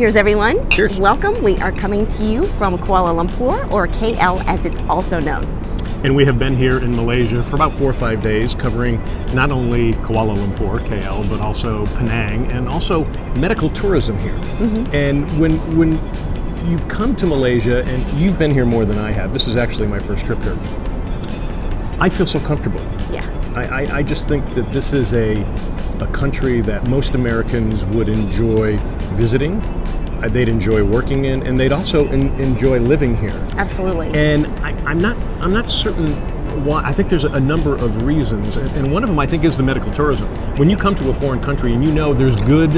Cheers, everyone. Cheers. Welcome. We are coming to you from Kuala Lumpur, or KL as it's also known. And we have been here in Malaysia for about four or five days, covering not only Kuala Lumpur, KL, but also Penang, and also medical tourism here. Mm-hmm. And when when you come to Malaysia, and you've been here more than I have, this is actually my first trip here. I feel so comfortable. Yeah. I, I, I just think that this is a, a country that most Americans would enjoy visiting, Uh, they'd enjoy working in, and they'd also en- enjoy living here. Absolutely. And I, I'm not I'm not certain why. I think there's a number of reasons, and, and one of them I think is the medical tourism. When you come to a foreign country and you know there's good,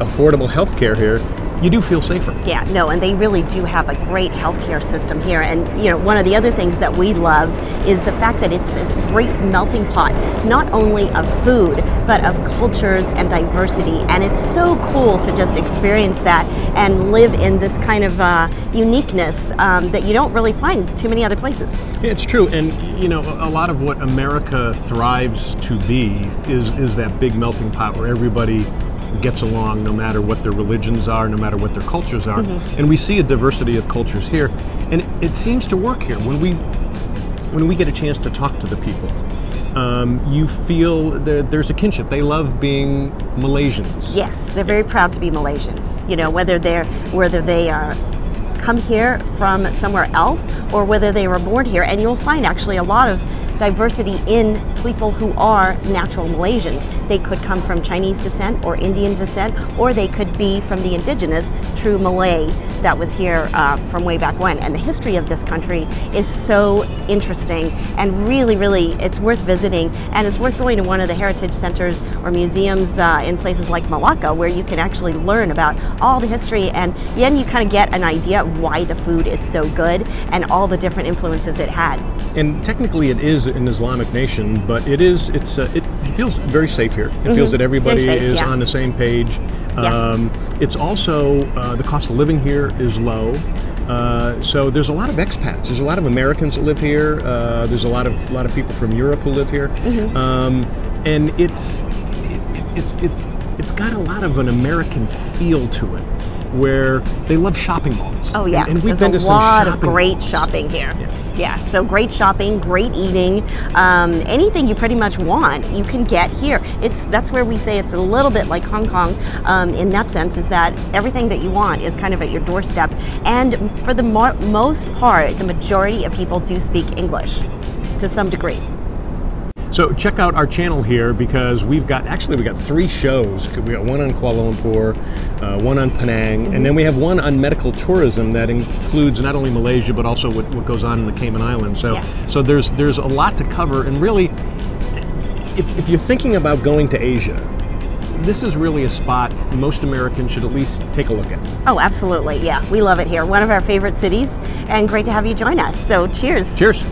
affordable health care here, you do feel safer. Yeah, no, and they really do have a great healthcare system here. And you know, one of the other things that we love is the fact that it's this great melting pot, not only of food, but of cultures and diversity. And it's so cool to just experience that and live in this kind of uh, uniqueness um, that you don't really find too many other places. Yeah, It's true, and you know a a lot of what America thrives to be is is that big melting pot where everybody gets along no matter what their religions are, no matter what their cultures are, and we see a diversity of cultures here, and it, it seems to work here when we when we get a chance to talk to the people. Um, you feel that there's a kinship. They love being Malaysians. Yes, they're very proud to be Malaysians. You know, whether they're whether they are come here from somewhere else or whether they were born here, and you'll find actually a lot of diversity in people who are natural Malaysians. They could come from Chinese descent or Indian descent, or they could be from the indigenous true Malay that was here uh, from way back when. And the history of this country is so interesting and really, really, it's worth visiting. And it's worth going to one of the heritage centers or museums uh, in places like Malacca where you can actually learn about all the history and then you kind of get an idea of why the food is so good and all the different influences it had. And technically, it is an Islamic nation, but it is it's uh, it feels very safe here. It feels that everybody safe, is yeah. on the same page. Um, it's also uh, the cost of living here is low. Uh, so there's a lot of expats. There's a lot of Americans that live here. Uh, there's a lot of a lot of people from Europe who live here, Mm-hmm. um, and it's it, it, it's it's it's got a lot of an American feel to it, where they love shopping malls. Oh yeah, and, and we've there's been a to some lot of great malls. shopping here. Yeah. Yeah, so great shopping, great eating, um, anything you pretty much want, you can get here. It's that's where we say it's a little bit like Hong Kong. Um, in that sense, is that everything that you want is kind of at your doorstep, and for the mo- most part, the majority of people do speak English to some degree. So check out our channel here because we've got actually we got three shows. We got one on Kuala Lumpur, uh, one on Penang, and then we have one on medical tourism that includes not only Malaysia but also what, what goes on in the Cayman Islands. So Yes. so there's there's a lot to cover, and really, if, if you're thinking about going to Asia, this is really a spot most Americans should at least take a look at. Oh, absolutely, yeah, we love it here. One of our favorite cities, and great to have you join us. So, cheers. Cheers.